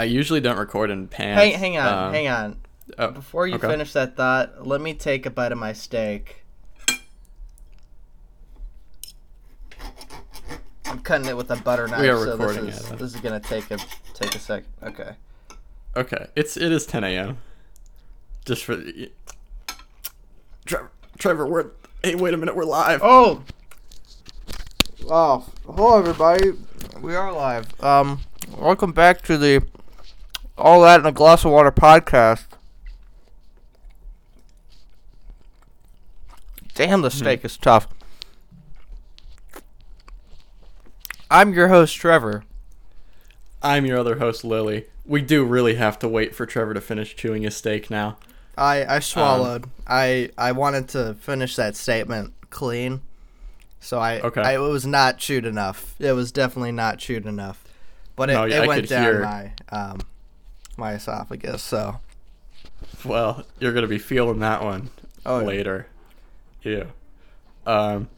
I usually don't record in pants. Hang, hang on, um, hang on. oh, Before you okay. finish that thought, let me take a bite of my steak. I'm cutting it with a butter knife, We are so recording this is it. this is gonna take a take a sec. Okay. Okay, it's it is 10 a.m. Just for the, Trevor. Trevor, we're hey, wait a minute, we're live. Oh. Oh, hello everybody. We are live. Um, welcome back to the All That in a Glass of Water podcast. Damn, the steak is tough. I'm your host, Trevor. I'm your other host, Lily. We do really have to wait for Trevor to finish chewing his steak now. I I swallowed. I I wanted to finish that statement clean, so I Okay. I, it was not chewed enough. It was definitely not chewed enough, but it, No, it I went down hear- my um my esophagus. So Well, you're gonna be feeling that one Oh, yeah. later. Yeah. Um,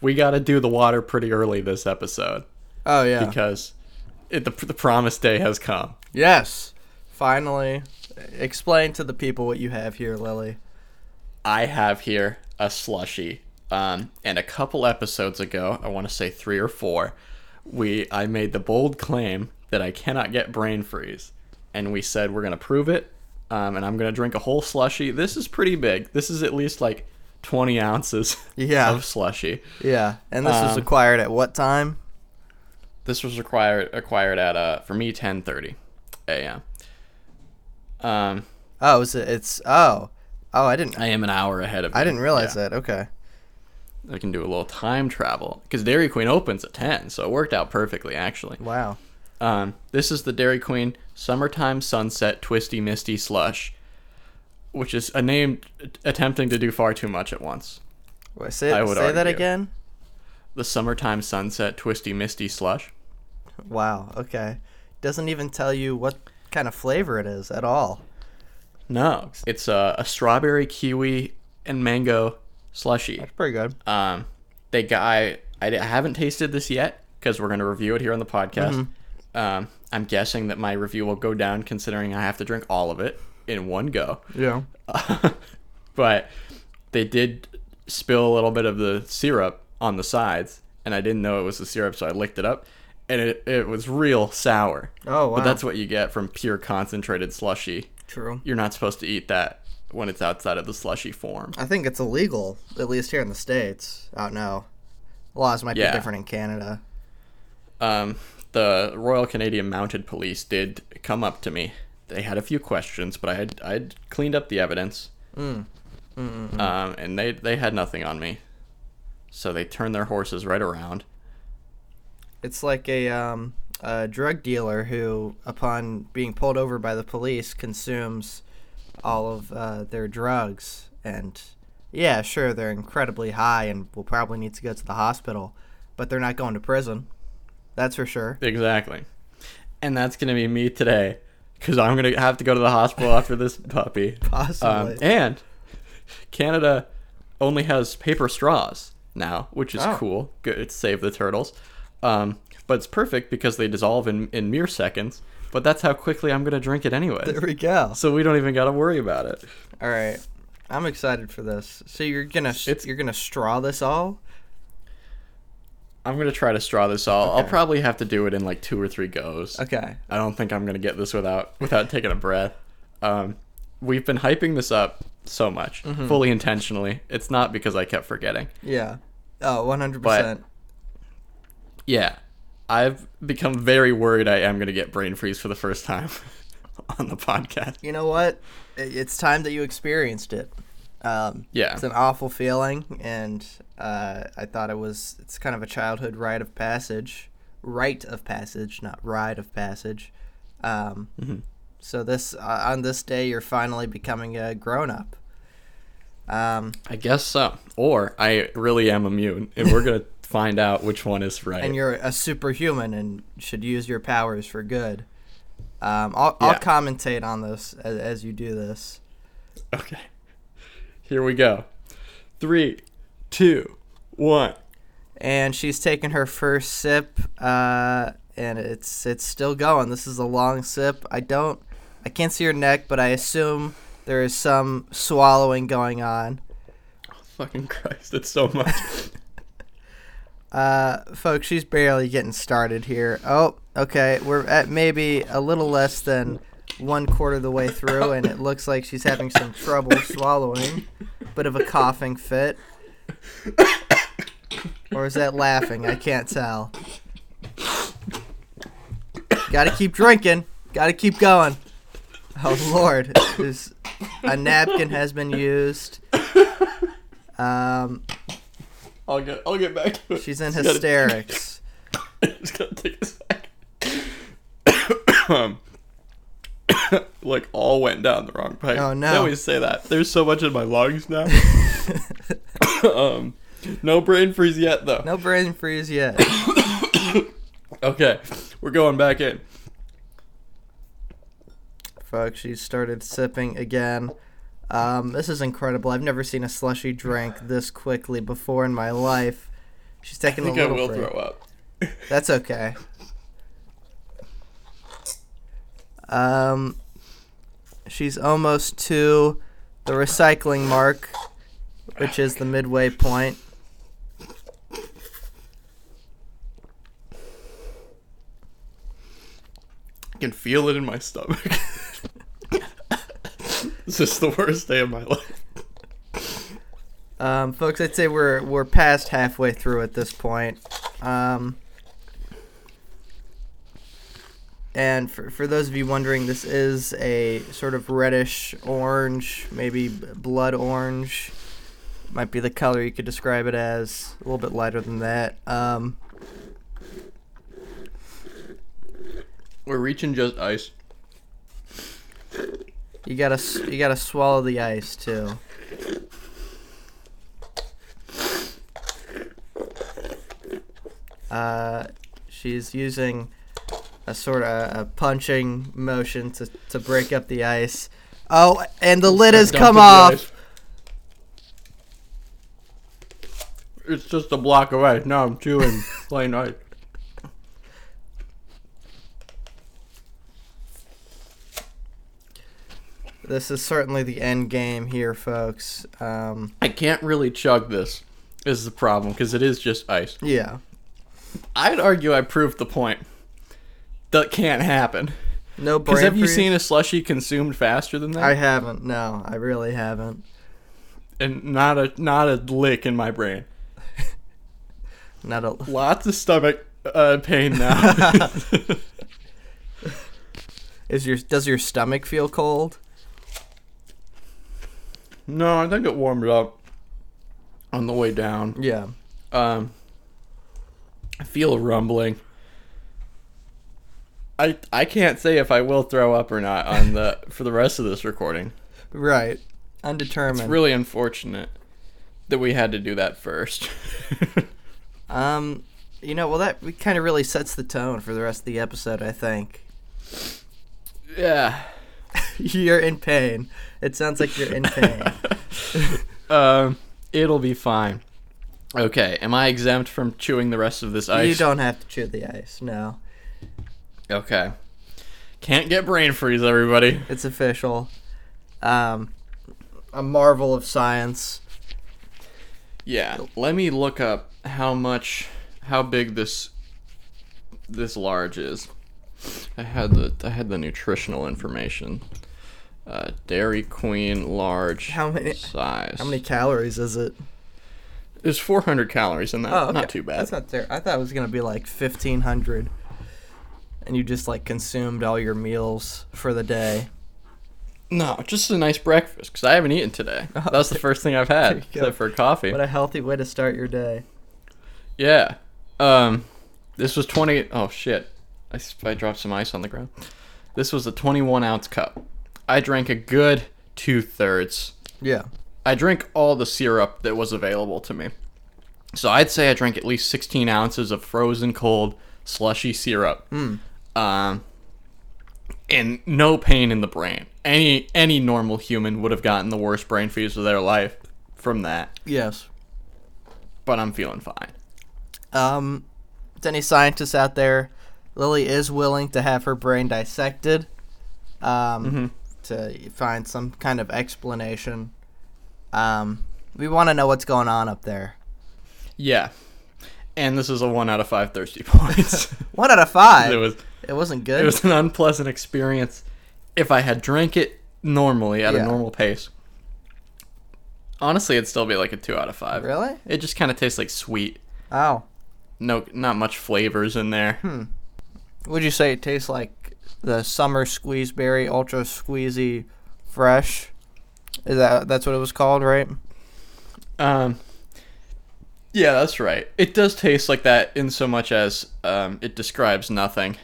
we got to do the water pretty early this episode oh yeah, because it, the the promised day has come. yes, finally. Explain to the people what you have here, Lily. I have here a slushy. Um, and a couple episodes ago, I want to say three or four, we I made the bold claim that I cannot get brain freeze, and we said we're gonna prove it. Um, and I'm gonna drink a whole slushy. This is pretty big. This is at least like 20 ounces Yeah. of slushy. Yeah, and this was Um, acquired at what time? This was required acquired at uh for me 10:30 a.m. Um, Oh, is it? It's oh, oh. I didn't. I am an hour ahead of. I you. didn't realize Yeah. that. Okay. I can do a little time travel because Dairy Queen opens at 10, so it worked out perfectly actually. Wow. Um, this is the Dairy Queen Summertime Sunset Twisty Misty Slush, which is a name attempting to do far too much at once. Wait, say I would say that again. The Summertime Sunset Twisty Misty Slush. Wow. Okay. Doesn't even tell you what kind of flavor it is at all. No, it's a, a strawberry, kiwi, and mango slushy. That's pretty good. Um, they got I, I haven't tasted this yet because we're gonna review it here on the podcast. Um, I'm guessing that my review will go down considering I have to drink all of it in one go. Yeah. but they did spill a little bit of the syrup on the sides, and I didn't know it was the syrup, so I licked it up, and it, it was real sour. Oh wow. But that's what you get from pure concentrated slushy. true. You're not supposed to eat that when it's outside of the slushy form. I think it's illegal, at least here in the states. I don't know. Laws might Yeah. be different in Canada. Um, the Royal Canadian Mounted Police did come up to me. They had a few questions, but I had I had cleaned up the evidence. Mm. Um, and they they had nothing on me, so they turned their horses right around. It's like a um a drug dealer who, upon being pulled over by the police, consumes all of uh, their drugs, and yeah, sure, they're incredibly high and will probably need to go to the hospital, but they're not going to prison. That's for sure. Exactly. And that's going to be me today because I'm going to have to go to the hospital after this puppy. Possibly. Um, and Canada only has paper straws now, which is Oh. cool. Good. Save the turtles. Um, but it's perfect because they dissolve in, in mere seconds. But that's how quickly I'm going to drink it anyway. there we go. So we don't even got to worry about it. All right, I'm excited for this. So you're gonna It's- you're gonna straw this all? I'm going to try to straw this all. I'll probably have to do it in like two or three goes. Okay. I don't think I'm gonna get this without without taking a breath. Um, we've been hyping this up so much, Mm-hmm. fully intentionally. It's not because I kept forgetting. Yeah. Oh, 100 percent. Yeah, I've become very worried I am gonna get brain freeze for the first time on the podcast. You know what? It's time that you experienced it. Um, Yeah. It's an awful feeling, and uh, I thought it was. It's kind of a childhood rite of passage, rite of passage, not ride of passage. Um, Mhm. So this uh, on this day, you're finally becoming a grown up. Um, I guess so. Or I really am immune, and we're gonna find out which one is right. and you're a superhuman and should use your powers for good. Um, I'll, I'll commentate on this as, as you do this. okay. Here we go. Three, two, one. and she's taking her first sip, uh, and it's it's still going. This is a long sip. I don't, I can't see her neck, but I assume there is some swallowing going on. Oh, fucking Christ, it's so much. Uh, folks, she's barely getting started here. Oh, okay, we're at maybe a little less than one quarter of the way through, and it looks like she's having some trouble swallowing. Bit of a coughing fit. Or is that laughing? I can't tell. Gotta keep drinking. Gotta keep going. Oh lord, There's, a napkin has been used. Um, I'll get I'll get back to it. she's in gotta- hysterics. it's gonna take a sec. um, like all went down the wrong pipe. Oh, no. I always say that. There's so much in my lungs now. um, no brain freeze yet though. No brain freeze yet. Okay, we're going back in. Fuck! she started sipping again. Um, this is incredible. I've never seen a slushy drink this quickly before in my life. She's I taking a little. I will break. throw up. That's okay. Um, she's almost to the recycling mark, which is the midway point. I can feel it in my stomach. this is the worst day of my life. Um, folks, I'd say we're we're past halfway through at this point. Um, and for for those of you wondering, this is a sort of reddish orange, maybe blood orange. Might be the color you could describe it as. A little bit lighter than that. Um, We're reaching just ice. you gotta you gotta swallow the ice too. Uh, she's using a sort of a punching motion to, to break up the ice. Oh, and the lid has come off. It's just a block away. No, I'm chewing plain ice. This is certainly the end game here, folks. Um, I can't really chug this. Is the problem because it is just ice. yeah, I'd argue I proved the point. That can't happen. no Because have you freeze? seen a slushy consumed faster than that? I haven't. No, I really haven't. and not a not a lick in my brain. Not a. Lots of stomach uh, pain now. Is your does your stomach feel cold? no, I think it warmed up on the way down. Yeah. Um, I feel a rumbling. I I can't say if I will throw up or not on the for the rest of this recording. Right. Undetermined. It's really unfortunate that we had to do that first. um, you know, well, that kind of really sets the tone for the rest of the episode. I think yeah. you're in pain. It sounds like you're in pain. um, it'll be fine. Okay, am I exempt from chewing the rest of this ice? you don't have to chew the ice. No, Okay. Can't get brain freeze, everybody. it's official. Um, a marvel of science. Yeah, let me look up how much, how big this, this large is. I had the I had the nutritional information. Uh, Dairy Queen large How many? size. How many calories is it? There's 400 calories in that. Oh, okay. Not too bad. That's not there. I thought it was gonna be like fifteen hundred, and you just like consumed all your meals for the day. no, just a nice breakfast because I haven't eaten today. Oh, That's the first thing I've had except for coffee. What a healthy way to start your day. Yeah. Um, this was 20. Oh, shit. I dropped some ice on the ground. This was a 21 ounce cup. I drank a good two thirds. Yeah. I drank all the syrup that was available to me. So I'd say I drank at least 16 ounces of frozen cold slushy syrup. Mm. Um, and no pain in the brain. Any any normal human would have gotten the worst brain freeze of their life from that. Yes. But I'm feeling fine. Um, to any scientists out there, Lily is willing to have her brain dissected um, Mhm. to find some kind of explanation. Um, we want to know what's going on up there. Yeah. And this is a one out of five thirsty points. One out of five. it was It wasn't good. it was an unpleasant experience. If I had drank it normally at Yeah. a normal pace, honestly, it'd still be like a two out of five. really? It just kind of tastes like sweet. Oh. No, not much flavors in there. Hmm. Would you say it tastes like the summer squeeze berry ultra squeezy fresh? Is that that's what it was called, right? Um, yeah, that's right. It does taste like that in so much as um, it describes nothing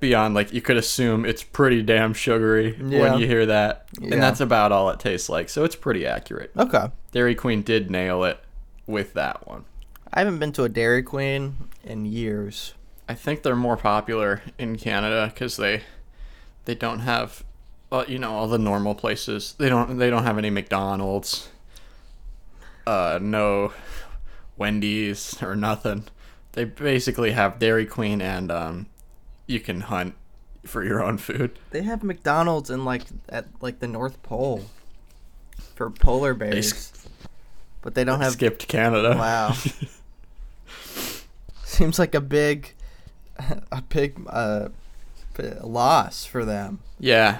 beyond like you could assume it's pretty damn sugary Yeah. when you hear that, Yeah. and that's about all it tastes like. So it's pretty accurate. Okay. Dairy Queen did nail it with that one. I haven't been to a Dairy Queen in years. I think they're more popular in Canada because they they don't have, well, you know, all the normal places. They don't they don't have any McDonald's, uh, no Wendy's or nothing. They basically have Dairy Queen and um, you can hunt for your own food. They have McDonald's in like at like the North Pole for polar bears, but they don't have. skipped Canada. Wow. Seems like a big, a big uh, loss for them. Yeah.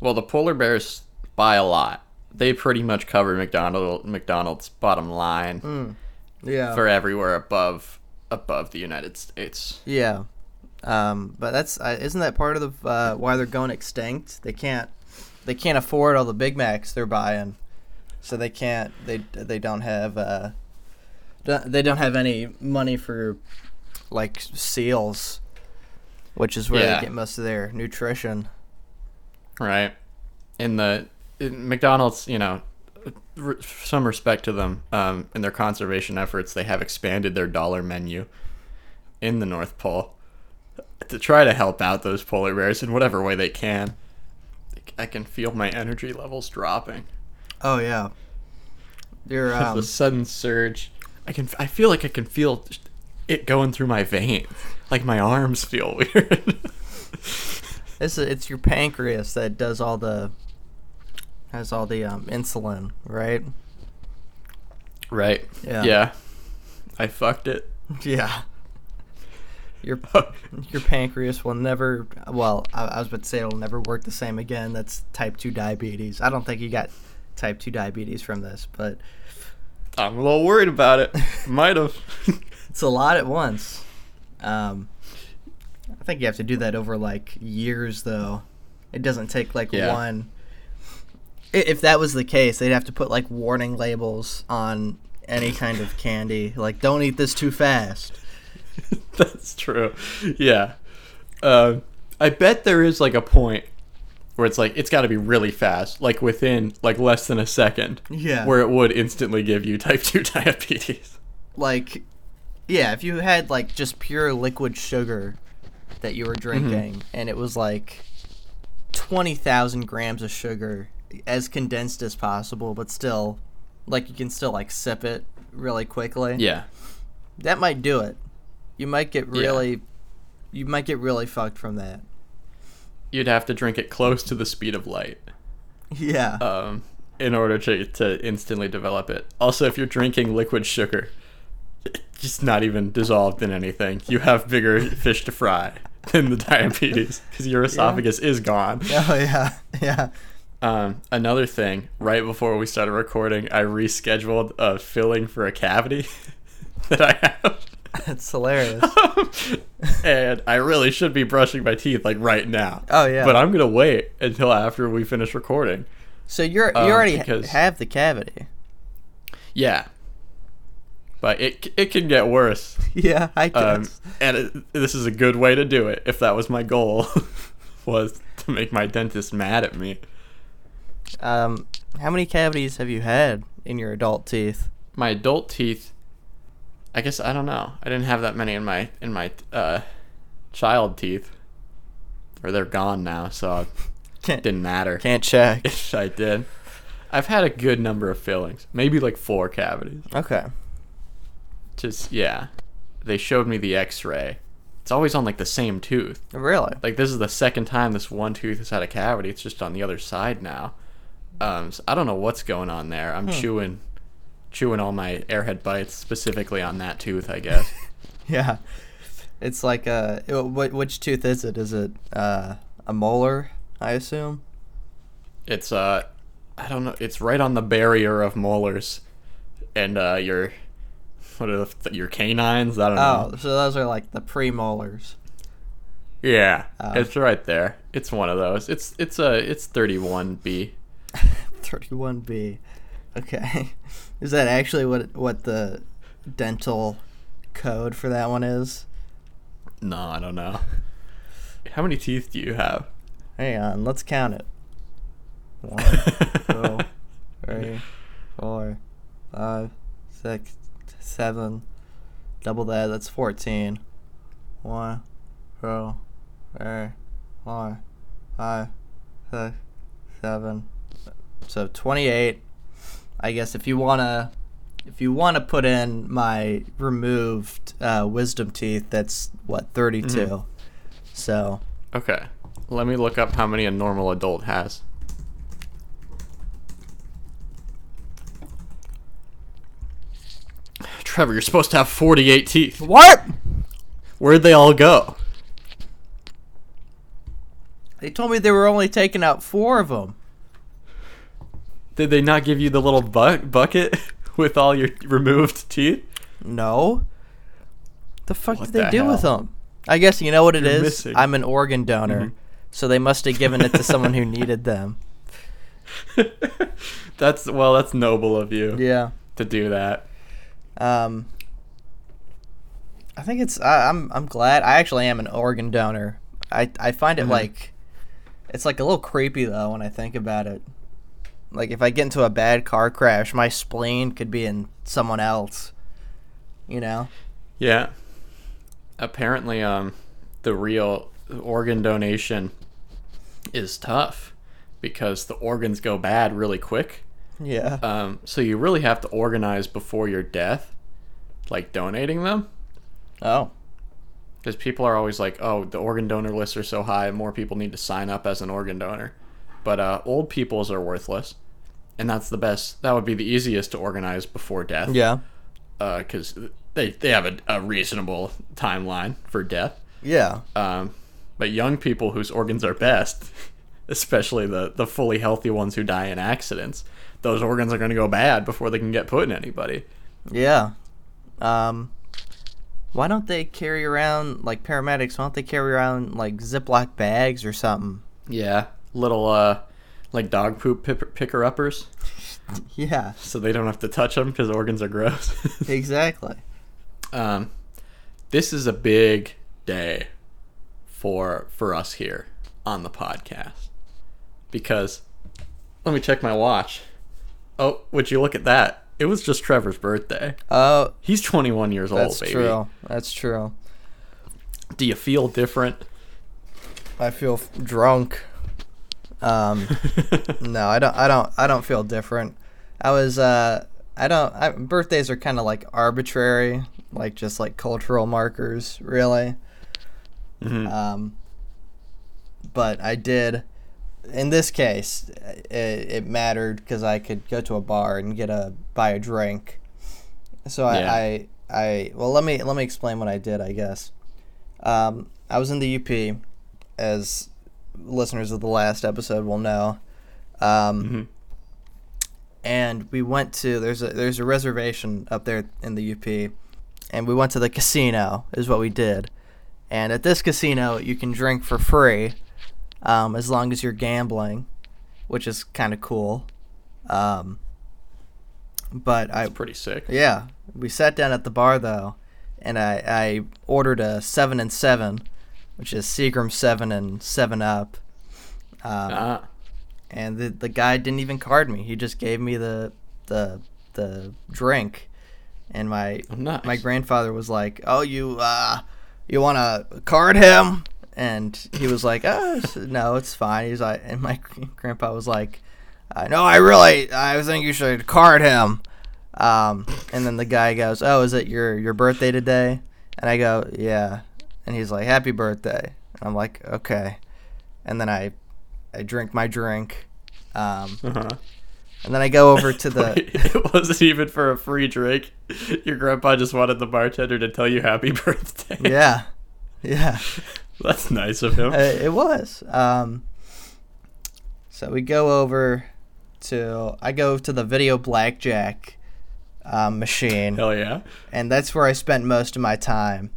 Well, the polar bears buy a lot. They pretty much cover McDonald McDonald's bottom line. Mm. Yeah. for everywhere above above the United States. Yeah, um, but that's uh, isn't that part of the uh, why they're going extinct? They can't they can't afford all the Big Macs they're buying, so they can't they they don't have uh, don't- they don't have any money for like seals, which is where Yeah. they get most of their nutrition. Right. In the in McDonald's, you know, some respect to them um, in their conservation efforts. They have expanded their dollar menu in the North Pole to try to help out those polar bears in whatever way they can. I can feel my energy levels dropping. Oh yeah, you're um, the sudden surge. I can. I feel like I can feel it going through my veins. Like my arms feel weird. It's it's your pancreas that does all the has all the um, insulin, right? right. Yeah. Yeah. I fucked it. Yeah. Your your pancreas will never. Well, I, I was about to say it'll never work the same again. That's type two diabetes. I don't think you got type two diabetes from this, but I'm a little worried about it. Might have. it's a lot at once. Um, I think you have to do that over like years, though. It doesn't take like Yeah. one. If that was the case, they'd have to put like warning labels on any kind of candy, like "Don't eat this too fast." That's true. Yeah. Um, I bet there is like a point where it's like it's got to be really fast, like within like less than a second, Yeah. where it would instantly give you type two diabetes. like yeah if you had like just pure liquid sugar that you were drinking and it was like 20,000 grams of sugar as condensed as possible but still like you can still like sip it really quickly Yeah. that might do it you might get Yeah. really you might get really fucked from that You'd have to drink it close to the speed of light. yeah um, in order to, to instantly develop it. Also, if you're drinking liquid sugar, it's just not even dissolved in anything, you have bigger fish to fry than the diabetes because your esophagus is gone. oh yeah yeah Um, another thing, right before we started recording, I rescheduled a filling for a cavity that I have. that's hilarious and I really should be brushing my teeth like right now. oh yeah But I'm gonna wait until after we finish recording. so you're um, you already because- have the cavity Yeah. But it it can get worse. yeah i Um, and it, this is a good way to do it if that was my goal was to make my dentist mad at me. Um, how many cavities have you had in your adult teeth? My adult teeth I guess I don't know. I didn't have that many in my in my uh child teeth. Or they're gone now, so it Can't didn't matter can't check. if I did. I've had a good number of fillings, maybe like four cavities. Okay. Just yeah, they showed me the X-ray, it's always on like the same tooth. Really? Like this is the second time this one tooth has had a cavity. It's just on the other side now. Um, so I don't know what's going on there. I'm chewing, chewing all my airhead bites specifically on that tooth. I guess. Yeah. It's like uh, it- which tooth is it? Is it uh, a molar? I assume. it's uh, I don't know. It's right on the barrier of molars, and uh, your, what are the, your canines? I don't know. Oh, so those are like the premolars. Yeah, Oh. it's right there. It's one of those. It's it's a it's 31B. 31B. Okay. Is that actually what what the dental code for that one is? No, I don't know. How many teeth do you have? Hang on, let's count it. One, two, three, four, five, six, seven. Double that, that's 14. One, two, three, four, five, six, seven. So 28. I guess if you wanna, if you wanna put in my removed uh, wisdom teeth, that's what 32. So Okay. Let me look up how many a normal adult has. Trevor, you're supposed to have 48 teeth. what? Where'd they all go? They told me they were only taking out four of them. Did they not give you the little bu- bucket with all your removed teeth? No. The fuck What did they the do with them? I guess you know what it You're is. missing. I'm an organ donor, Mhm. so they must have given it to someone who needed them. that's well, that's noble of you Yeah. to do that. Um. I think it's. I, I'm. I'm glad. I actually am an organ donor. I. I find it Mhm. like. It's like a little creepy though when I think about it. Like if I get into a bad car crash, my spleen could be in someone else. You know. Yeah. Apparently, um, the real organ donation is tough because the organs go bad really quick. Yeah. Um, so you really have to organize before your death, like donating them. Oh. Because people are always like, oh, the organ donor lists are so high, more people need to sign up as an organ donor. But uh, old people's are worthless. And that's the best, that would be the easiest to organize before death. Yeah. Because they, they have a, a reasonable timeline for death. Yeah. Um, but young people whose organs are best, especially the, the fully healthy ones who die in accidents, those organs are going to go bad before they can get put in anybody. Yeah. Um, why don't they carry around like paramedics? Why don't they carry around like Ziploc bags or something? Yeah, little uh, like dog poop picker uppers, Yeah, so they don't have to touch them because organs are gross. exactly. um, this is a big day for for us here on the podcast because let me check my watch. Oh, would you look at that? It was just Trevor's birthday. Oh, He's 21 years old, that's true. That's true. Do you feel different? I feel f- drunk. Um, no, I don't. I don't. I don't feel different. I was. Uh, I don't. I, birthdays are kind of like arbitrary, like just like cultural markers, really. Mhm. Um, but I did. In this case, it, it mattered because I could go to a bar and get a buy a drink. So I, Yeah. I, I well let me let me explain what I did. I guess. Um, I was in the UP, as listeners of the last episode will know. Um, Mhm. and we went to there's a there's a reservation up there in the UP, and we went to the casino is what we did, and at this casino you can drink for free, um, as long as you're gambling, which is kind of cool. Um, but I That's pretty sick. yeah we sat down at the bar though, and I I ordered a seven and seven, which is Seagram seven and seven up. Um, Ah, and the the guy didn't even card me. He just gave me the the the drink, and my oh, nice. my grandfather was like, "Oh, you uh, you want to card him?" And he was like, "Oh, no, it's fine." He's like, and my grandpa was like, uh, "No, I really, I think you should card him." Um, and then the guy goes, "Oh, is it your your birthday today?" And I go, "Yeah." And he's like, "Happy birthday." And I'm like, "Okay." And then I, I drink my drink, um, Uh-huh. and then I go over to the. it wasn't even for a free drink. Your grandpa just wanted the bartender to tell you happy birthday. yeah, yeah. That's nice of him. Uh, it was. Um, so we go over to I go to the video blackjack um, machine, Hell yeah. and that's where I spent most of my time.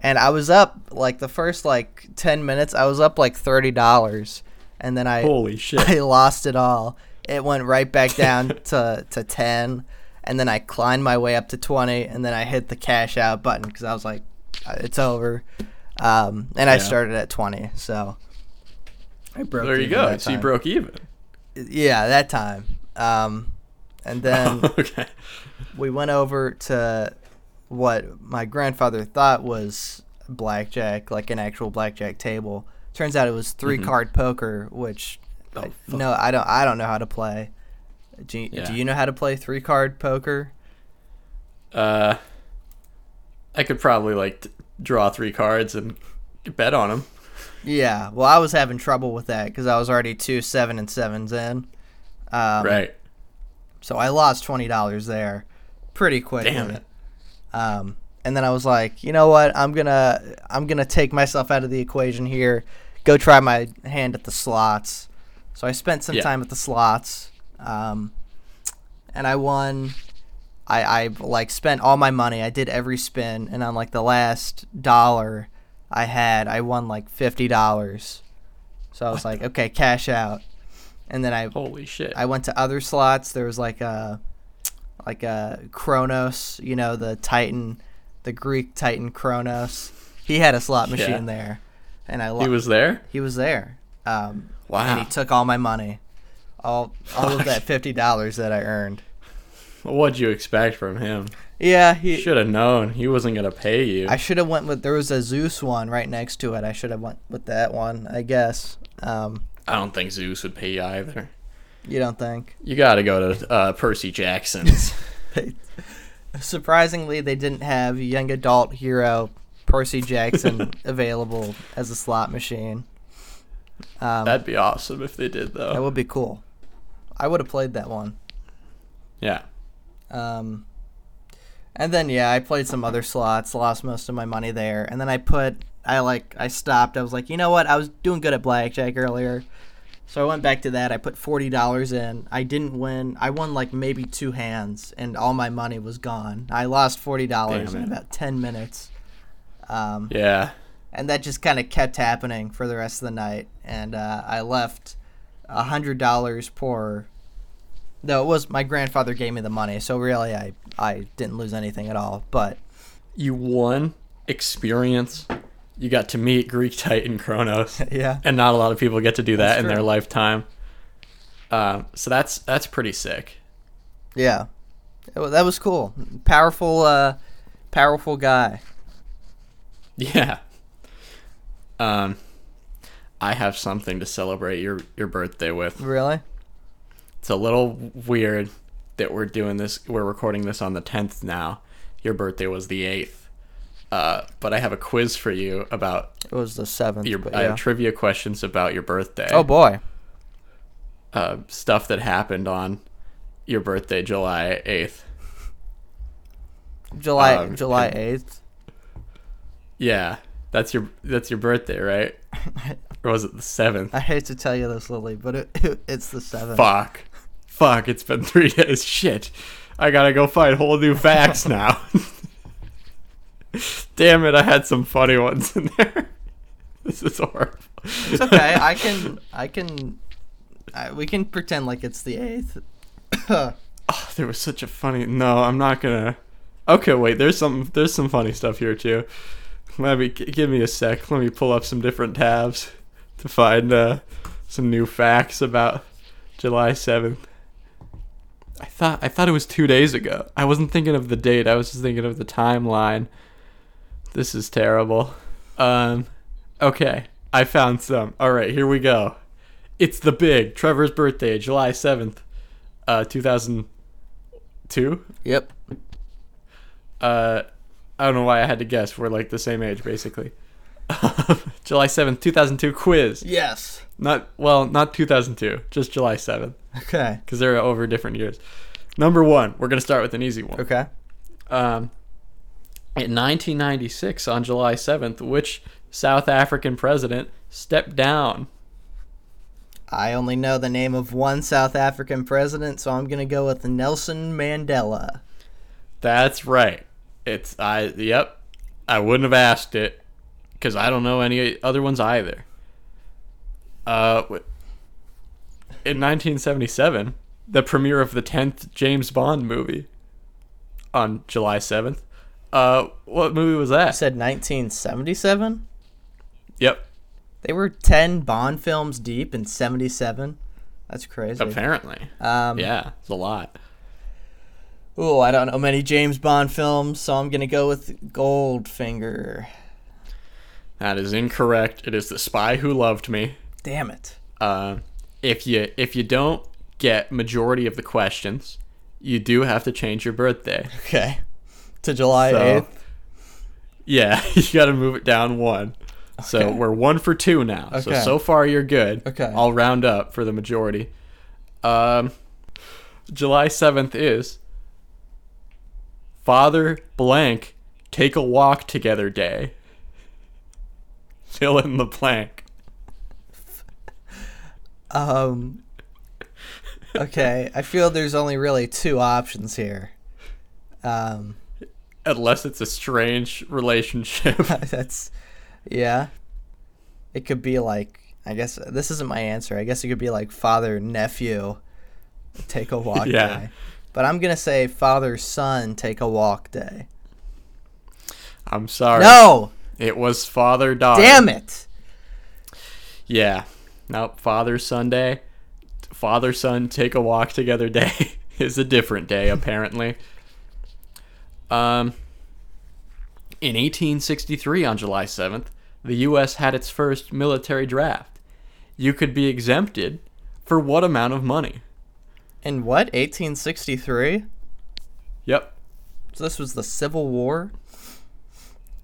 And I was up like the first like ten minutes. I was up like thirty dollars, and then I Holy shit. I lost it all. It went right back down to to ten, and then I climbed my way up to twenty, and then I hit the cash out button because I was like, "Uh, it's over. Um, and I Yeah. started at twenty, so I broke. there you go. So you broke even. Yeah, that time. Um, and then okay. we went over to what my grandfather thought was blackjack, like an actual blackjack table. Turns out it was 3 Mhm. card poker, which Oh, I, no, I don't. I don't know how to play. Do you, Yeah. do you know how to play three card poker? Uh, I could probably like draw three cards and bet on them. Yeah. Well, I was having trouble with that because I was already two seven and sevens in. Um, right. So I lost twenty dollars there, pretty quickly. Damn it. Um, and then I was like, you know what? I'm gonna I'm gonna take myself out of the equation here. Go try my hand at the slots. So I spent some Yeah. time at the slots, um, and I won. I I like spent all my money. I did every spin, and on like the last dollar I had, I won like fifty dollars. So I was like, okay, cash out. And then I Holy shit. I went to other slots. There was like a like a Kronos, you know, the Titan, the Greek Titan Kronos. He had a slot machine Yeah. there, and I lo- he was there. he was there. Um, Wow. and he took all my money, all all of that fifty dollars that I earned. What'd you expect from him? Yeah, he. Should have known he wasn't gonna pay you. I should have went with. There was a Zeus one right next to it. I should have went with that one. I guess. Um, I don't think Zeus would pay you either. You don't think? You got to go to uh, Percy Jackson's. Surprisingly, they didn't have young adult hero Percy Jackson available as a slot machine. Um, That'd be awesome if they did, though. that would be cool. I would have played that one. Yeah. Um, and then yeah, I played some other slots, lost most of my money there, and then I put I like I stopped. I was like, you know what? I was doing good at blackjack earlier, so I went back to that. I put forty dollars in. I didn't win. I won like maybe two hands, and all my money was gone. I lost forty dollars in about ten minutes. Um, Yeah. and that just kind of kept happening for the rest of the night and uh, i left a hundred dollars poorer though it was my grandfather gave me the money so really i i didn't lose anything at all but You won experience. You got to meet Greek Titan Kronos. yeah and not a lot of people get to do that That's in their lifetime. Um, so that's that's pretty sick. yeah that was cool powerful uh powerful guy Yeah. Um, I have something to celebrate your your birthday with. really It's a little weird that we're doing this. We're recording this on the tenth now. Your birthday was the eighth. Uh, but I have a quiz for you about it was the seventh your. but I have trivia questions about your birthday. oh boy uh, stuff that happened on your birthday, July eighth. july Um, july 8th Yeah, that's your that's your birthday, right? Or was it the seventh? i hate to tell you this lily but it, it's the 7th Fuck, fuck! It's been three days. Shit, I gotta go find whole new facts now. Damn it! I had some funny ones in there. This is horrible. it's okay i can i can I, we can pretend like it's the 8th Oh, there was such a funny. No, I'm not gonna. Okay, wait. There's some. There's some funny stuff here too. Let me give me a sec. Let me pull up some different tabs to find uh, some new facts about July 7th. I thought I thought it was two days ago. I wasn't thinking of the date. I was just thinking of the timeline. This is terrible. Um, okay, I found some. All right, here we go. It's the big Trevor's birthday, July 7th, uh, 2002. yep Uh, I don't know why I had to guess. We're like the same age, basically. July 7th, 2002 quiz. Yes. Not well, not 2002, just July 7th Okay. because they're over different years. Number 1, we're going to start with an easy one. Okay. Um in 1996 on July 7th, which South African president stepped down? I only know the name of one South African president, so I'm gonna go with Nelson Mandela. That's right. It's I yep. I wouldn't have asked it cuz I don't know any other ones either. Uh in 1977, the premiere of the 10th James Bond movie on July 7th. Uh what movie was You that? said 1977. Yep, They were 10 Bond films deep in 77. That's crazy. apparently. Um, Yeah, it's a lot. Ooh, I don't know many James Bond films, so I'm gonna go with Goldfinger. That is incorrect. It is The Spy Who Loved Me. Damn it. Uh, if you if you don't get majority of the questions, you do have to change your birthday. Okay. To July So- 8th. Yeah, you got to move it down one. So we're one for two now. So so far you're good. Okay. I'll round up for the majority. Um, July seventh is Father blank take a walk together day. Fill in the blank. Um. Okay, I feel there's only really two options here. Um, Unless it's a strange relationship. that's, yeah. It could be like, I guess this isn't my answer. I guess it could be like father nephew, take a walk Yeah. day. But I'm gonna say father son take a walk day. I'm sorry. No, It was father daughter. damn it. Yeah. Nope. Father Sunday. Father son take a walk together day is a different day apparently. Um in 1863 on July 7th, the US had its first military draft. You could be exempted for what amount of money? In what 1863? Yep. So this was the Civil War.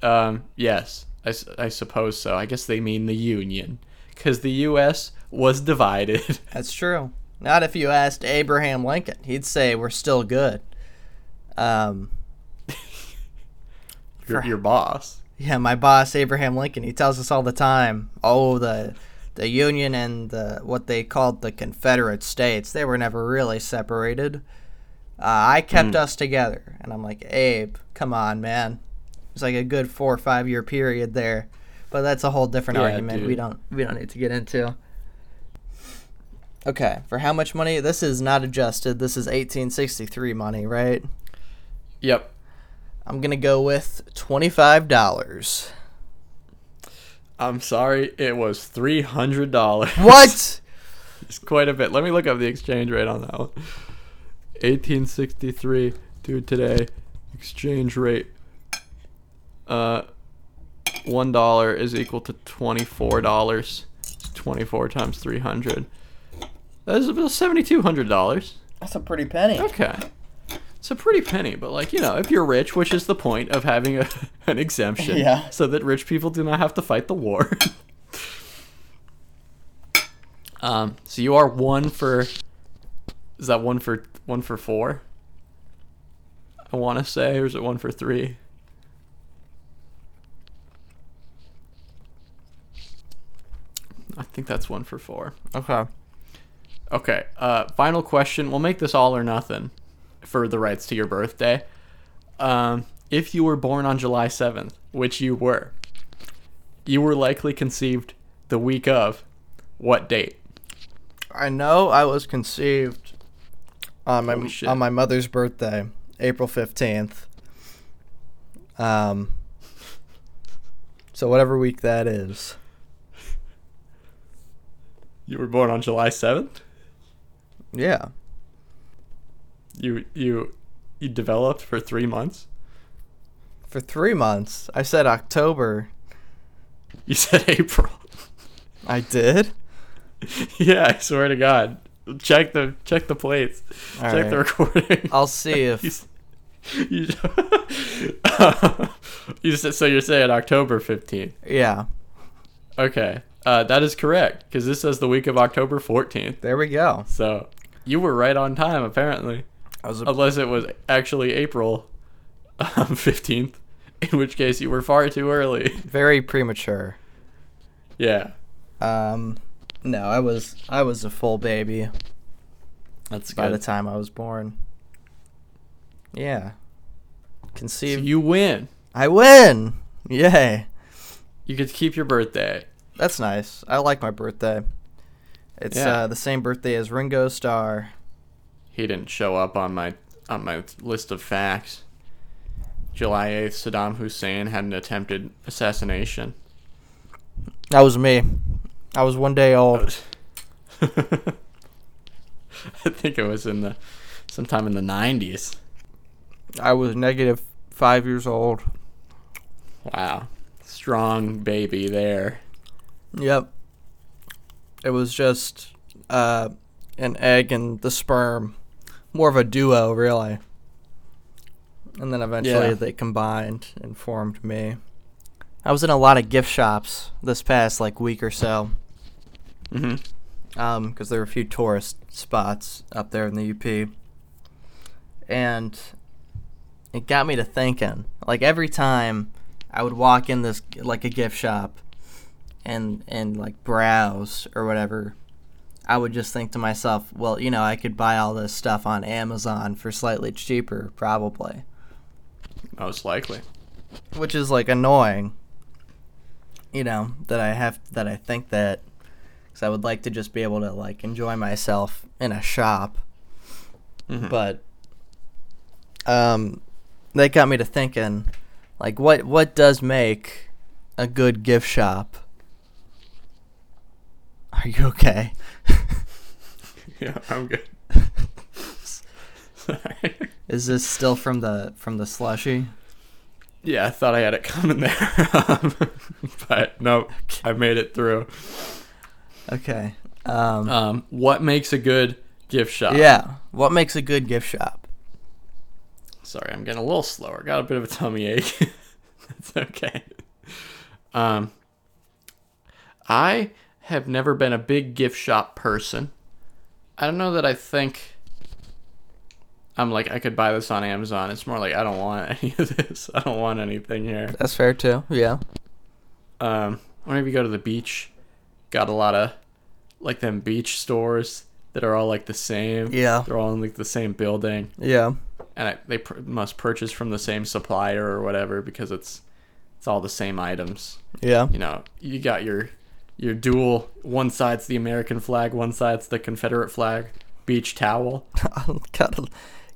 Um yes. I, I suppose so. I guess they mean the Union cuz the US was divided. That's true. Not if you asked Abraham Lincoln. He'd say we're still good. Um, your, your boss. yeah, my boss Abraham Lincoln. He tells us all the time. Oh, the the Union and the what they called the Confederate States. They were never really separated. Uh, I kept us together, and I'm like, Abe, come on, man. It's like a good four or five year period there, but that's a whole different Yeah, argument. We don't we don't need to get into. Okay, for how much money? This is not adjusted. This is 1863 money, right? Yep. I'm gonna go with twenty five dollars. I'm sorry, it was three hundred dollars. What? It's quite a bit. Let me look up the exchange rate on that one. Eighteen sixty three to today exchange rate. Uh, one dollar is equal to twenty four dollars. Twenty four times three hundred. That's about seventy two hundred dollars. That's a pretty penny. Okay. It's a pretty penny, but like, you know, if you're rich, which is the point of having a, an exemption, Yeah. so that rich people do not have to fight the war. um, so you are one for is that one for one for four? I want to say, or is it one for three? I think that's one for four. Okay. Okay. Uh, final question. We'll make this all or nothing for the rights to your birthday. Um, if you were born on July 7th, which you were, you were likely conceived the week of what date? I know I was conceived on my shit. on my mother's birthday, April fifteenth. Um. So whatever week that is. You were born on July 7th? Yeah. You you you developed for 3 months? For three months. I said October. You said April. I did. yeah, I swear to god. Check the check the plates. All check the recording. I'll see if you, you said, so you're saying October 15th. Yeah. Okay. Uh, that is correct because this says the week of October 14th. There we go. So you were right on time, apparently. A, Unless it was actually April um, 15th, in which case you were far too early. very premature. yeah. Um, no, I was I was a full baby That's by the time I was born. Yeah. So Conceived. you win. I win. Yay. You get to keep your birthday. That's nice. I like my birthday. It's Yeah. uh, the same birthday as Ringo Starr. He didn't show up on my on my list of facts. July 8th, Saddam Hussein had an attempted assassination. That was me. I was one day old. I think it was in the sometime in the 90s. I was negative five years old. Wow. Strong baby there. Yep. It was just uh, an egg and the sperm. More of a duo, really. And then eventually Yeah. they combined and formed me. I was in a lot of gift shops this past like week or so. hmm um, because there were a few tourist spots up there in the UP, and it got me to thinking. Like every time I would walk in this like a gift shop, and and like browse or whatever, I would just think to myself, well, you know, I could buy all this stuff on Amazon for slightly cheaper, probably, Most likely. which is like annoying. You know that I have that I think that because I would like to just be able to like enjoy myself in a shop. Mhm. But um, that got me to thinking, like, what what does make a good gift shop? Are you okay? yeah, I'm good. Sorry. Is this still from the from the slushy? Yeah, I thought I had it coming there. Um, but no, I made it through. Okay. Um, Um, what makes a good gift shop? yeah. What makes a good gift shop? Sorry, I'm getting a little slower. Got a bit of a tummy ache. That's okay. Um, I have never been a big gift shop person. I don't know that I think I'm like I could buy this on Amazon. It's more like I don't want any of this. I don't want anything here. That's fair too. Yeah. Um, whenever you go to the beach, got a lot of like them beach stores that are all like the same. Yeah. They're all in like the same building Yeah. and I, they pr- must purchase from the same supplier or whatever because it's it's all the same items. Yeah. You know, you got your your dual one side's the American flag, one side's the Confederate flag, beach towel. gotta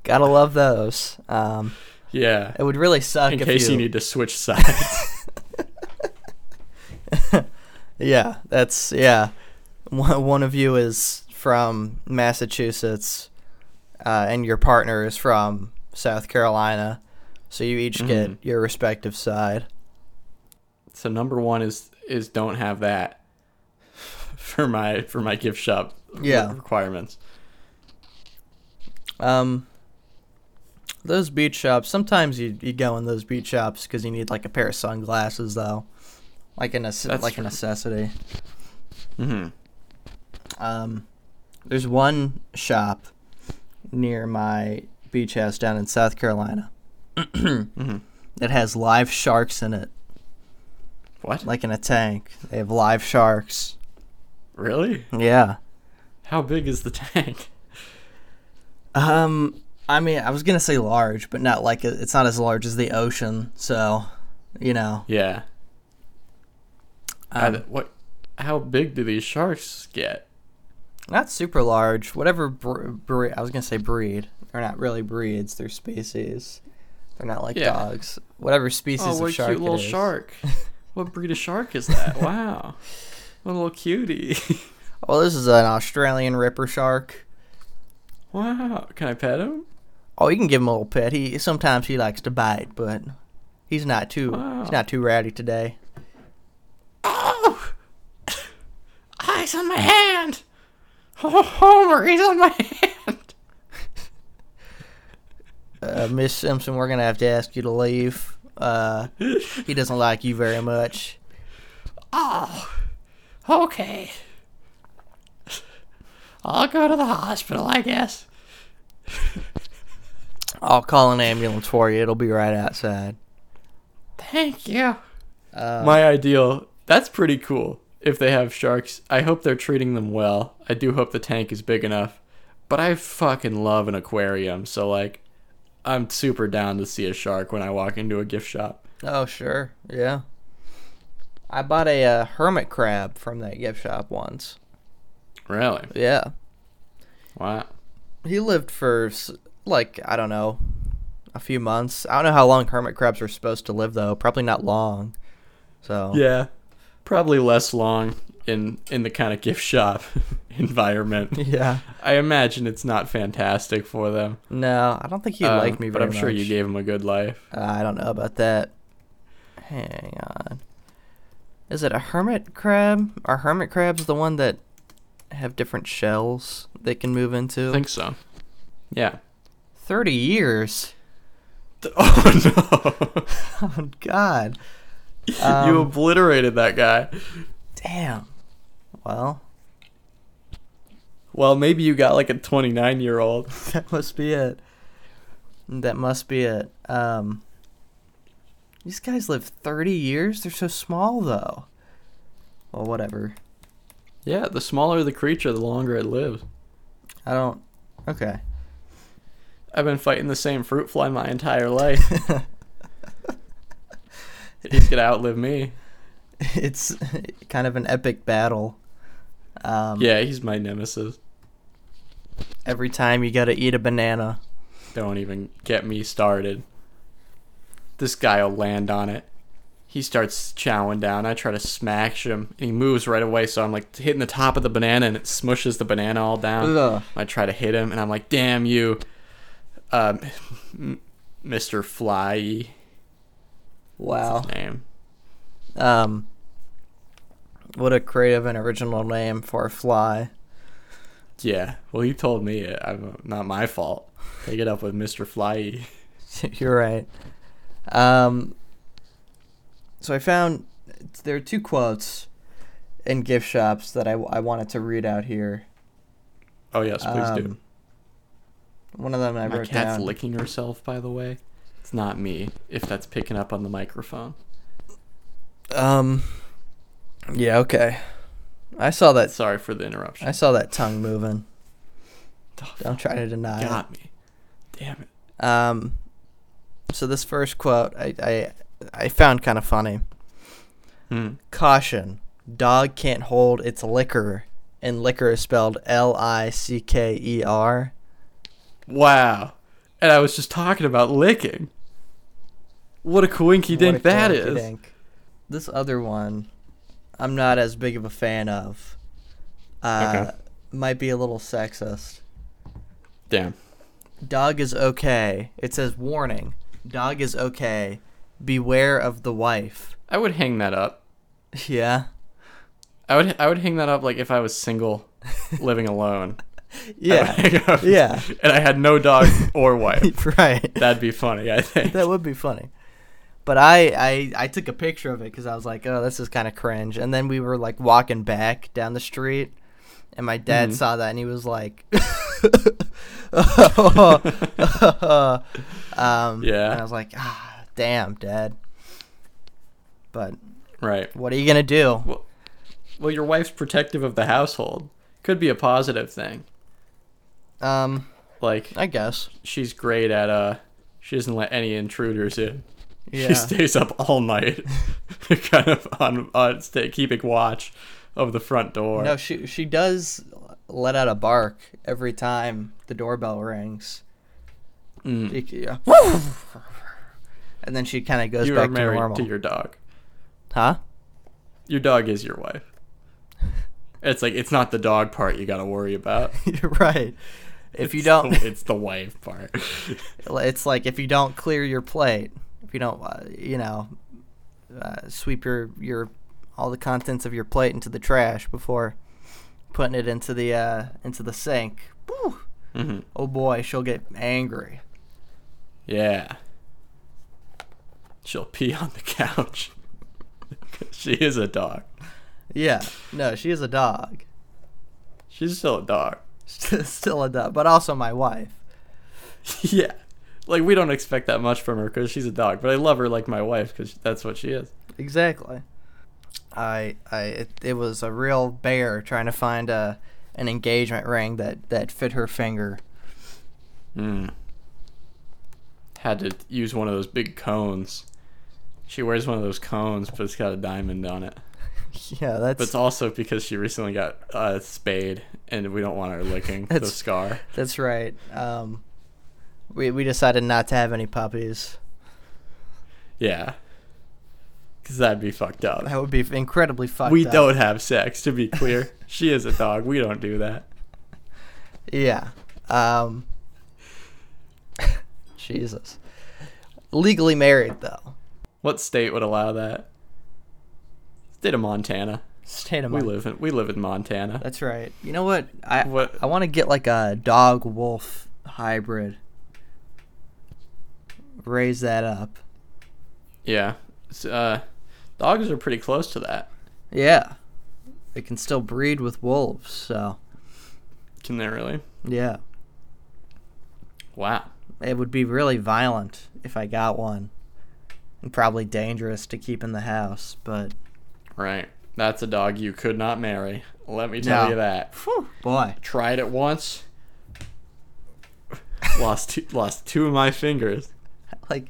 gotta love those. Um, Yeah. it would really suck In if case you, you need to switch sides. Yeah, that's yeah. One one of you is from Massachusetts, uh, and your partner is from South Carolina, so you each get Mhm. your respective side. so number 1 is is don't have that for my for my gift shop Yeah. requirements. Um, those beach shops. Sometimes you you go in those beach shops because you need like a pair of sunglasses, though, like a nece- like a true. necessity. Mhm. Um, there's one shop near my beach house down in South Carolina mm-hmm. that has live sharks in it, What? like in a tank. They have live sharks. Really? Yeah. How big is the tank? Um, I mean, I was gonna say large, but not like it's not as large as the ocean. So, you know, Yeah. um, I- what how big do these sharks get? not super large. Whatever bre- bre- I was gonna say breed. They're not really breeds. They're species. They're not like Yeah. dogs. Whatever species Oh, of what shark cute little it is. shark. what breed of shark is that? Wow. Little cutie. Well, this is an Australian ripper shark. wow. Can I pet him? Oh, you can give him a little pet. He sometimes he likes to bite, but he's not too Wow. he's not too rowdy today. Oh! Eyes on my hand! Oh, Homer, he's on my hand! uh, Miss Simpson, we're gonna have to ask you to leave. Uh, he doesn't like you very much. Oh, okay. I'll go to the hospital, I guess. I'll call an ambulance for you. It'll be right outside. Thank you. Uh, My ideal. That's pretty cool. If they have sharks, I hope they're treating them well. I do hope the tank is big enough. But I fucking love an aquarium, so like, I'm super down to see a shark when I walk into a gift shop. oh sure, yeah. I bought a uh, hermit crab from that gift shop once. Really? Yeah, Wow. he lived for like I don't know, a few months. I don't know how long hermit crabs are supposed to live though. Probably not long. So Yeah. Probably less long in in the kind of gift shop environment. yeah. I imagine it's not fantastic for them. No, I don't think he Um, liked me but I'm sure you gave him a good life. Uh, I don't know about that. Hang on. Is it a hermit crab? Are hermit crabs the one that have different shells they can move into? I think so. Yeah. 30 years. Oh no. Oh, God. you Um, obliterated that guy. Damn. Well, Well, maybe you got like a 29 year old. that must be it. That must be it. Um, these guys live 30 years? They're so small, though. Well, whatever. Yeah, the smaller the creature, the longer it lives. I don't. Okay. I've been fighting the same fruit fly my entire life. He's gonna outlive me. it's kind of an epic battle. Um, Yeah, he's my nemesis. Every time you gotta eat a banana. Don't even get me started. This guy will land on it. He starts chowing down. I try to smash him, and he moves right away. So I'm like hitting the top of the banana, and it smushes the banana all down. Ugh. I try to hit him, and I'm like, "Damn you, um, Mr. Fly." Wow. Name. Um, what a creative and original name for a fly. Yeah. Well, he told me it. I'm not my fault. Take it up with Mr. Fly. You're right. Um, so I found there are two quotes in gift shops that I, I wanted to read out here. Oh yes, please do. Um, One of them I My wrote cat's down. licking herself, by the way. It's not me. If that's picking up on the microphone. Um, yeah, okay. I saw that. Sorry for the interruption. I saw that tongue moving. Oh, Don't try to deny it. got me. Damn it. Um, so this first quote I I, I found kind of funny. Hmm. Caution: Dog can't hold its liquor, and liquor is spelled L I C K E R. Wow. And I was just talking about licking. What a coinky dink that is. This other one, I'm not as big of a fan of. Uh, Okay. Might be a little sexist. Damn. Dog is okay. It says warning. Dog is okay. Beware of the wife. I would hang that up. Yeah. I would I would hang that up like if I was single, living alone. Yeah. up- Yeah. And I had no dog or wife. right. That'd be funny, I think. that would be funny. But I, I, I took a picture of it because I was like, oh, this is kind of cringe. And then we were like walking back down the street, and my dad Mhm. saw that and he was like, um, Yeah. And I was like, ah, damn, dad. But right. what are you gonna do? Well, well, your wife's protective of the household. Could be a positive thing. Um, Like I guess. she's great at uh she doesn't let any intruders in. Yeah. She stays up all night, kind of on on stay, keeping watch of the front door. No, she she does let out a bark every time the doorbell rings. Mm. She- yeah. and then she kind of goes You back are to married normal. to your dog. Huh? Your dog is your wife. It's like it's not the dog part you got to worry about. You're right. If you don't, the- it's the wife part. it's like if you don't clear your plate, if you don't, uh, you know, uh, sweep your your all the contents of your plate into the trash before putting it into the uh, into the sink. Woo, hmm oh boy, she'll get angry. Yeah. She'll pee on the couch. she is a dog. Yeah. No, she is a dog. She's still a dog. Still a dog, but also my wife. yeah. Like we don't expect that much from her because she's a dog, but I love her like my wife because that's what she is. Exactly. I I it, it was a real bear trying to find a an engagement ring that that fit her finger. Hmm. Had to use one of those big cones. She wears one of those cones, but it's got a diamond on it. Yeah, that's But it's also because she recently got uh, spayed, and we don't want her licking the scar. that's right. Um, we we decided not to have any puppies. Yeah. Because that'd be fucked up. That would be incredibly fucked. Up. We up. don't have sex, to be clear. she is a dog. We don't do that. Yeah. Um. Jesus. Legally married though. What state would allow that? State of Montana. State of Montana. We live in we live in Montana. That's right. You know what? I What- I want to get like a dog wolf hybrid. Raise that up. Yeah. Uh, dogs are pretty close to that. Yeah. They can still breed with wolves, so Can they really? yeah. Wow. It would be really violent if I got one. And probably dangerous to keep in the house, but Right. That's a dog you could not marry. Let me tell No. you that. Whew, boy. Tried it once. lost two, lost two of my fingers. Like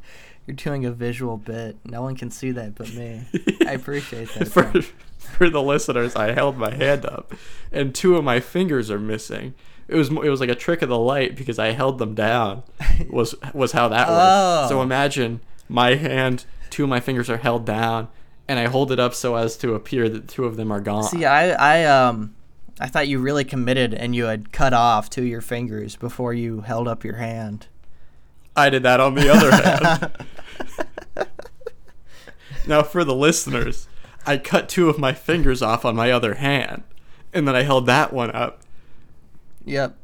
you're doing a visual bit. No one can see that but me. I appreciate that. for for the listeners, I held my hand up, and two of my fingers are missing. It was it was like a trick of the light because I held them down. Was was how that worked. So Oh. imagine my hand, two of my fingers are held down, and I hold it up so as to appear that two of them are gone. See, I, I, um, I thought you really committed and you had cut off two of your fingers before you held up your hand. I did that on the other hand. now, for the listeners, I cut two of my fingers off on my other hand, and then I held that one up. Yep.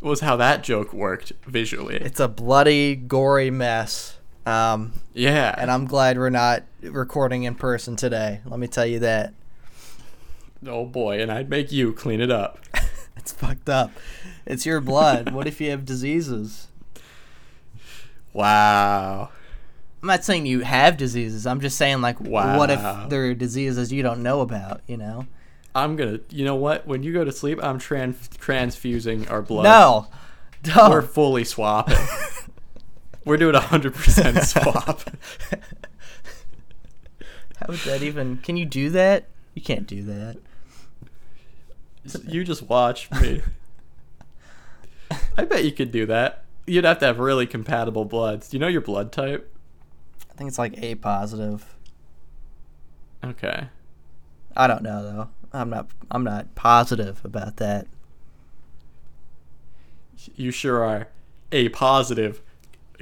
Was how that joke worked visually. It's a bloody, gory mess. Um, yeah, and I'm glad we're not recording in person today. Let me tell you that. oh boy, and I'd make you clean it up. It's fucked up. It's your blood. what if you have diseases? Wow. I'm not saying you have diseases. I'm just saying, like, what if there are diseases you don't know about, you know? I'm gonna. You know what? When you go to sleep, I'm trans transfusing our blood. No. Don't. we're fully swapping. we're doing a hundred percent swap. How would that even. Can you do that? You can't do that. You just watch me. I bet you could do that. You'd have to have really compatible bloods. Do you know your blood type? I think it's like A positive. Okay. I don't know though. I'm not. I'm not positive about that. You sure are a positive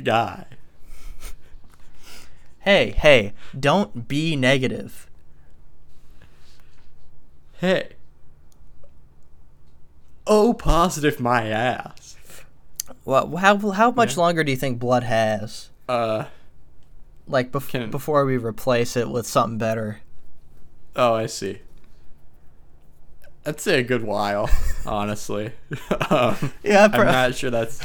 guy. Hey, hey! Don't be negative. Hey. Oh, positive my ass. Well, how how much Yeah. longer do you think blood has? Uh, Like bef- Can- before we replace it with something better. oh, I see. I'd say a good while, honestly. um, Yeah, I'm not sure that's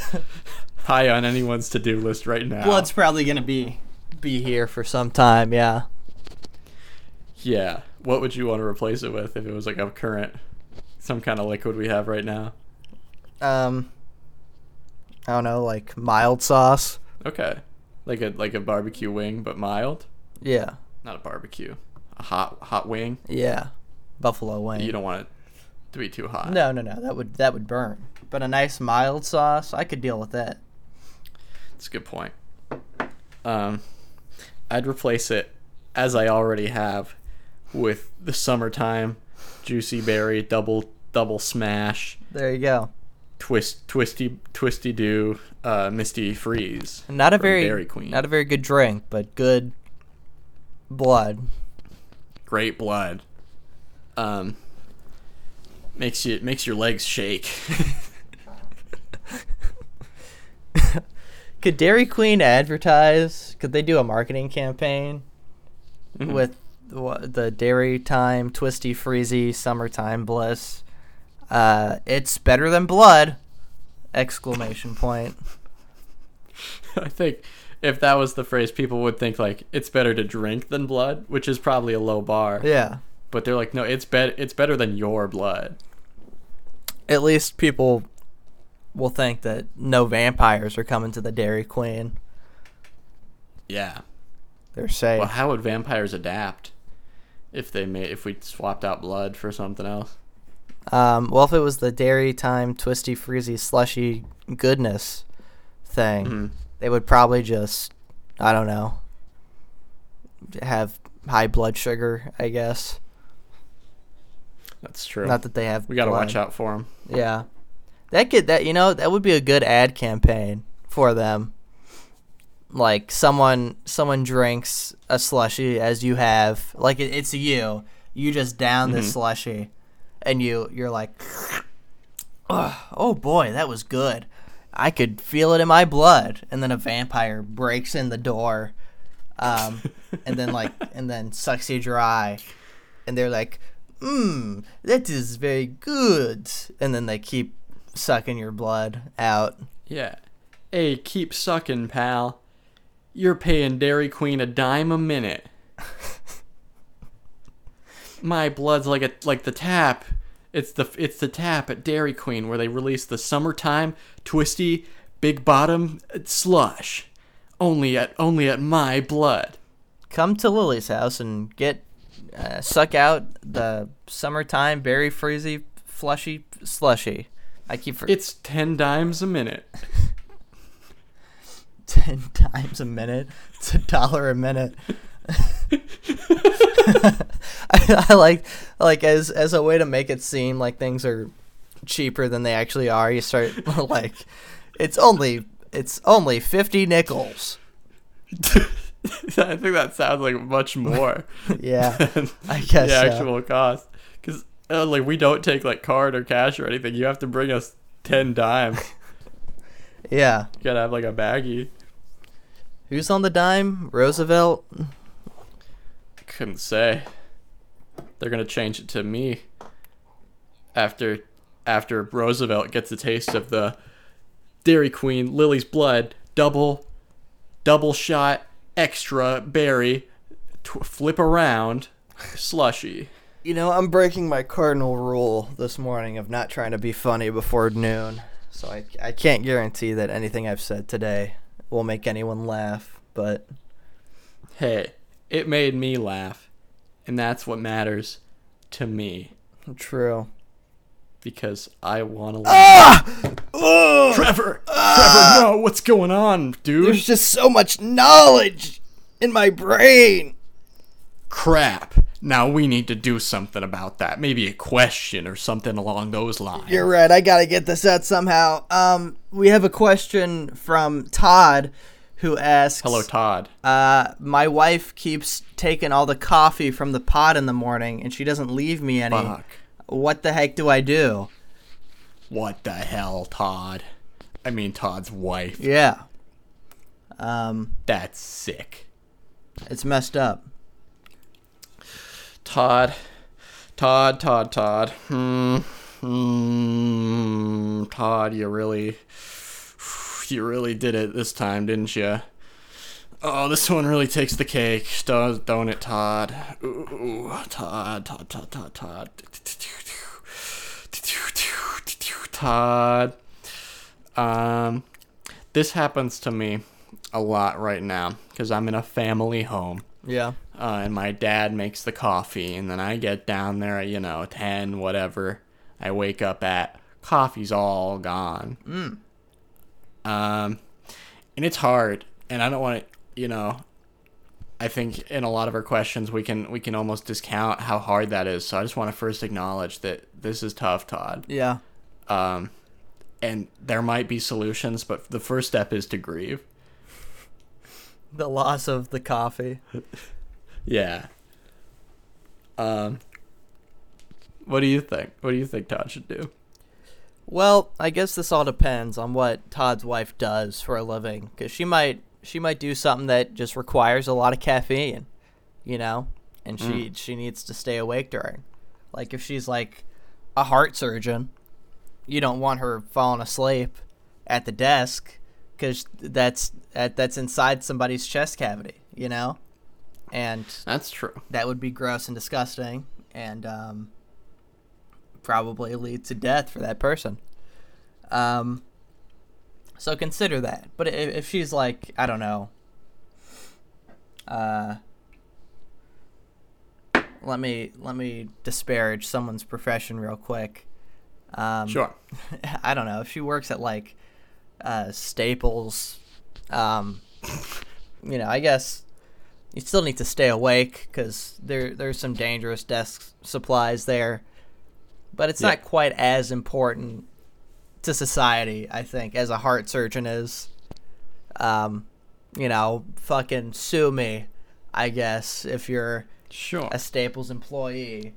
high on anyone's to-do list right now. blood's probably gonna be be here for some time. Yeah. Yeah. What would you want to replace it with if it was like a current, some kind of liquid we have right now? Um. I don't know, like mild sauce. Okay. Like a like a barbecue wing, but mild. Yeah. Not a barbecue. A hot hot wing. Yeah. Buffalo wing. You don't want it to be too hot. No, no, no. That would that would burn. But a nice mild sauce, I could deal with that. That's a good point. Um, I'd replace it as I already have with the summertime juicy berry double double smash There you go. Twist twisty twisty do uh, misty freeze. Not a very Dairy Queen. not a very good drink, but good blood. great blood. Um, makes you makes your legs shake. Could Dairy Queen advertise? Could they do a marketing campaign Mhm. with the Dairy Time Twisty Freezy Summertime Bliss? Uh, it's better than blood! Exclamation point. I think if that was the phrase, people would think like it's better to drink than blood, which is probably a low bar. Yeah. But they're like, no, it's bet it's better than your blood. At least people will think that no vampires are coming to the Dairy Queen. Yeah. They're safe. Well, how would vampires adapt if they made if we swapped out blood for something else? Um, well, if it was the Dairy Time Twisty Freezy Slushy Goodness thing, Mhm. they would probably just, I don't know, have high blood sugar, I guess. That's true. Not that they have. we got to watch out for them. Yeah, that could that you know that would be a good ad campaign for them. Like someone someone drinks a slushy as you have, like it, it's you. You just down this Mhm. slushy, and you you're like, "Ugh, oh boy, that was good. I could feel it in my blood. And then a vampire breaks in the door, um, and then like and then sucks you dry, and they're like, mmm, that is very good. And then they keep sucking your blood out. Yeah. Hey, keep sucking, pal. You're paying Dairy Queen a dime a minute. My blood's like a like the tap. It's the it's the tap at Dairy Queen where they release the summertime twisty big bottom slush. Only at only at my blood. Come to Lily's house and get uh, suck out the summertime berry freezy flushy slushy. I keep for It's ten dimes a minute. ten times a minute. It's a dollar a minute. I, I like like as as a way to make it seem like things are cheaper than they actually are. You start like it's only it's only fifty nickels. I think that sounds like much more. Yeah, than I guess the so. actual cost. Because uh, like we don't take like card or cash or anything. You have to bring us ten dimes. yeah. You gotta have like a baggie. Who's on the dime? Roosevelt. Couldn't say. They're gonna change it to me. After after Roosevelt gets a taste of the Dairy Queen Lily's blood double double shot extra berry tw- flip around slushy. You know, I'm breaking my cardinal rule this morning of not trying to be funny before noon. So I, I can't guarantee that anything I've said today will make anyone laugh, but Hey, it made me laugh, and that's what matters to me true. because I want to laugh. Ah! Trevor, Trevor, no, what's going on, dude? There's just so much knowledge in my brain. Crap. Now we need to do something about that. Maybe a question or something along those lines. You're right. I gotta get this out somehow. Um, we have a question from Todd, who asks, Hello, Todd. Uh, my wife keeps taking all the coffee from the pot in the morning, and she doesn't leave me any. Fuck. What the heck do I do? What the hell, Todd? I mean, Todd's wife. Yeah. Um, That's sick. it's messed up. Todd. Todd, Todd, Todd. Hmm. Hmm. Todd, you really. You really did it this time, didn't you? Oh, this one really takes the cake, does don't it, Todd? Ooh, Todd, Todd, Todd, Todd, Todd. Todd. Um, this happens to me a lot right now because I'm in a family home Yeah. uh, and my dad makes the coffee, and then I get down there at you know ten, whatever. I wake up at coffee's all gone. Mm. Um, and it's hard, and I don't want to, you know. I think in a lot of our questions we can we can almost discount how hard that is. So I just want to first acknowledge that this is tough, Todd. Yeah. Um, and there might be solutions, but the first step is to grieve. The loss of the coffee. Yeah. Um. What do you think? What do you think Todd should do? Well, I guess this all depends on what Todd's wife does for a living, because she might she might do something that just requires a lot of caffeine, you know, and she she needs to stay awake during. Like if she's like a heart surgeon, you don't want her falling asleep at the desk, because that's that, that's inside somebody's chest cavity, you know, and That's true. that would be gross and disgusting and um, probably lead to death for that person. Um, so consider that. But if, if she's like, I don't know, uh, let me let me disparage someone's profession real quick. Um, Sure. I don't know if she works at like uh, Staples. Um, you know, I guess you still need to stay awake because there there's some dangerous desk supplies there, but it's Yeah. not quite as important to society, I think, as a heart surgeon is. Um, you know, fucking sue me, I guess, if you're Sure. a Staples employee.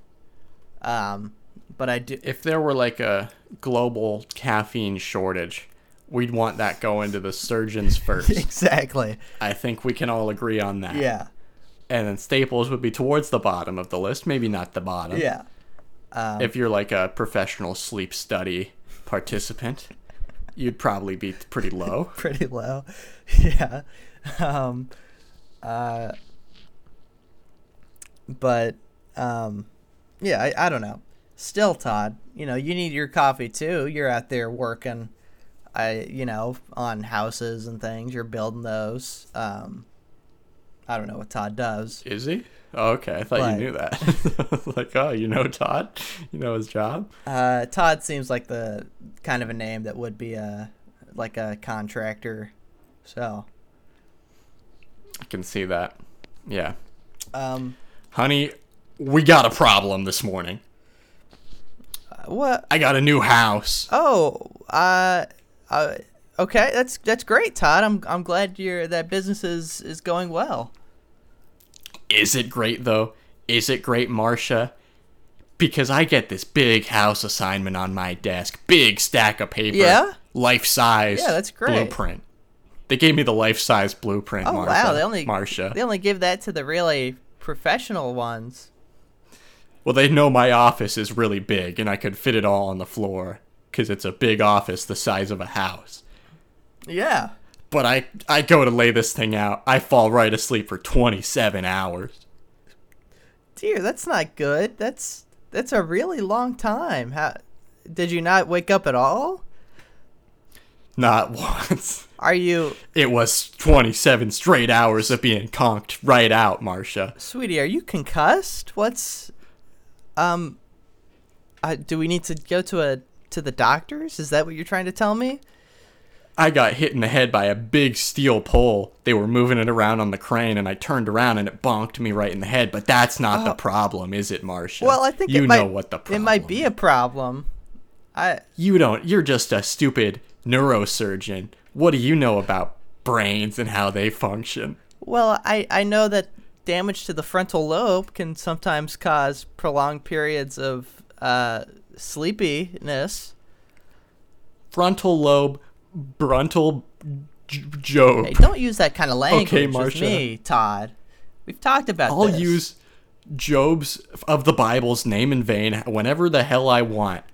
Um, but I do. If there were like a global caffeine shortage, we'd want that going to the surgeons first. exactly. I think we can all agree on that. Yeah. And then Staples would be towards the bottom of the list, maybe not the bottom. Yeah. Um, If you're like a professional sleep study participant, you'd probably be pretty low. pretty low. yeah. Um, uh, but um, yeah, I, I don't know. Still, Todd, you know, you need your coffee too. You're out there working, I you know, on houses and things. You're building those. Um, I don't know what Todd does. Is he? Oh, okay, I thought But- you knew that. like, oh, you know Todd? You know his job? Uh, Todd seems like the kind of a name that would be a like a contractor. So, I can see that. Yeah. um, Honey, we got a problem this morning. what I got a new house. Oh, uh, uh, okay, that's that's great, Todd. I'm I'm glad your that business is is going well. Is it great though? Is it great, Marcia? Because I get this big house assignment on my desk, big stack of paper, Yeah? life size, Yeah, that's great. blueprint. They gave me the life size blueprint. Oh Marcia, wow, they only Marcia. they only give that to the really professional ones. Well, they know my office is really big, and I could fit it all on the floor because it's a big office the size of a house. Yeah. But I, I go to lay this thing out. I fall right asleep for 27 hours. Dear, that's not good. That's that's a really long time. How did you not wake up at all? Not once. Are you, It was 27 straight hours of being conked right out, Marcia. sweetie? Are you concussed? What's um? Uh, do we need to go to a to the doctors? Is that what you're trying to tell me? I got hit in the head by a big steel pole. They were moving it around on the crane, and I turned around and it bonked me right in the head. But that's not the problem, is it, Marcia? Well, I think you it know might, what the problem. it might be a problem. I You don't. You're just a stupid neurosurgeon. What do you know about brains and how they function? well, I I know that damage to the frontal lobe can sometimes cause prolonged periods of uh, sleepiness. Frontal lobe, bruntal j- job. Hey, don't use that kind of language with Marcia. me, Todd. We've talked about I'll this. use Job's of the Bible's name in vain whenever the hell I want.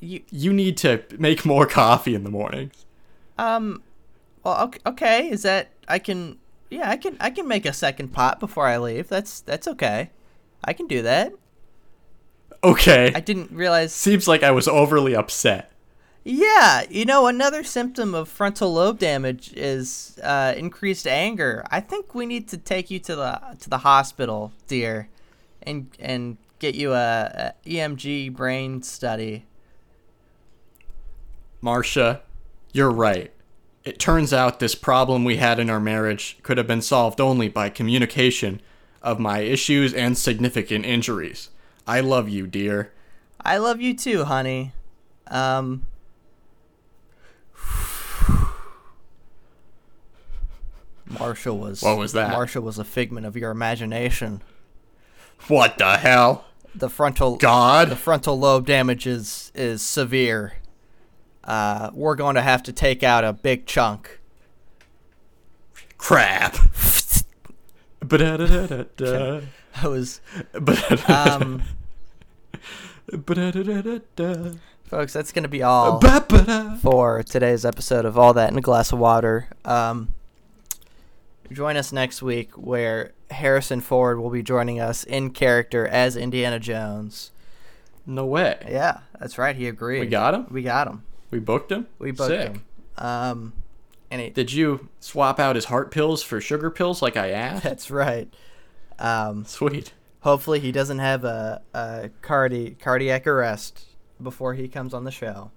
you. You need to make more coffee in the mornings. Um, well, okay, okay. Is that I can? Yeah, I can. I can make a second pot before I leave. That's that's okay. I can do that. Okay. I didn't realize Seems like I was overly upset. Yeah, you know, another symptom of frontal lobe damage is uh, increased anger. I think we need to take you to the to the hospital, dear, and and get you a, a EMG brain study. Marcia, you're right. It turns out this problem we had in our marriage could have been solved only by communication of my issues and significant injuries. I love you, dear. I love you too, honey. Um. Marshall was What was that? Marshall was a figment of your imagination. What the hell? the frontal God. the God. frontal lobe damage is is severe. Uh, we're going to have to take out a big chunk. Crap. I was, um, folks. That's going to be all for today's episode of All That in a Glass of Water. Um, join us next week where Harrison Ford will be joining us in character as Indiana Jones. No way. Yeah, that's right. He agreed. We got him? We got him. We booked him? We booked Sick. him. Um, and he, Did you swap out his heart pills for sugar pills like I asked? that's right. Um, Sweet. hopefully he doesn't have a, a cardi- cardiac arrest before he comes on the show.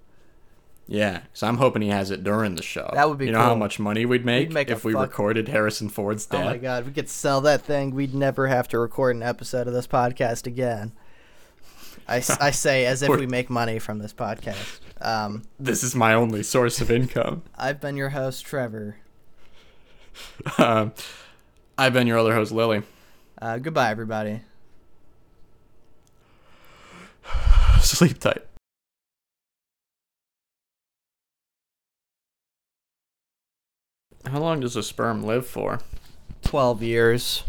Yeah, so I'm hoping he has it during the show. That would be You know how much money we'd make, make if we fuck- recorded Harrison Ford's death. Oh my god, we could sell that thing. We'd never have to record an episode of this podcast again. I, I say as if we make money from this podcast. Um, This is my only source of income. I've been your host, Trevor. um, I've been your other host, Lily. Uh, goodbye, everybody. Sleep tight. How long does a sperm live for? 12 years.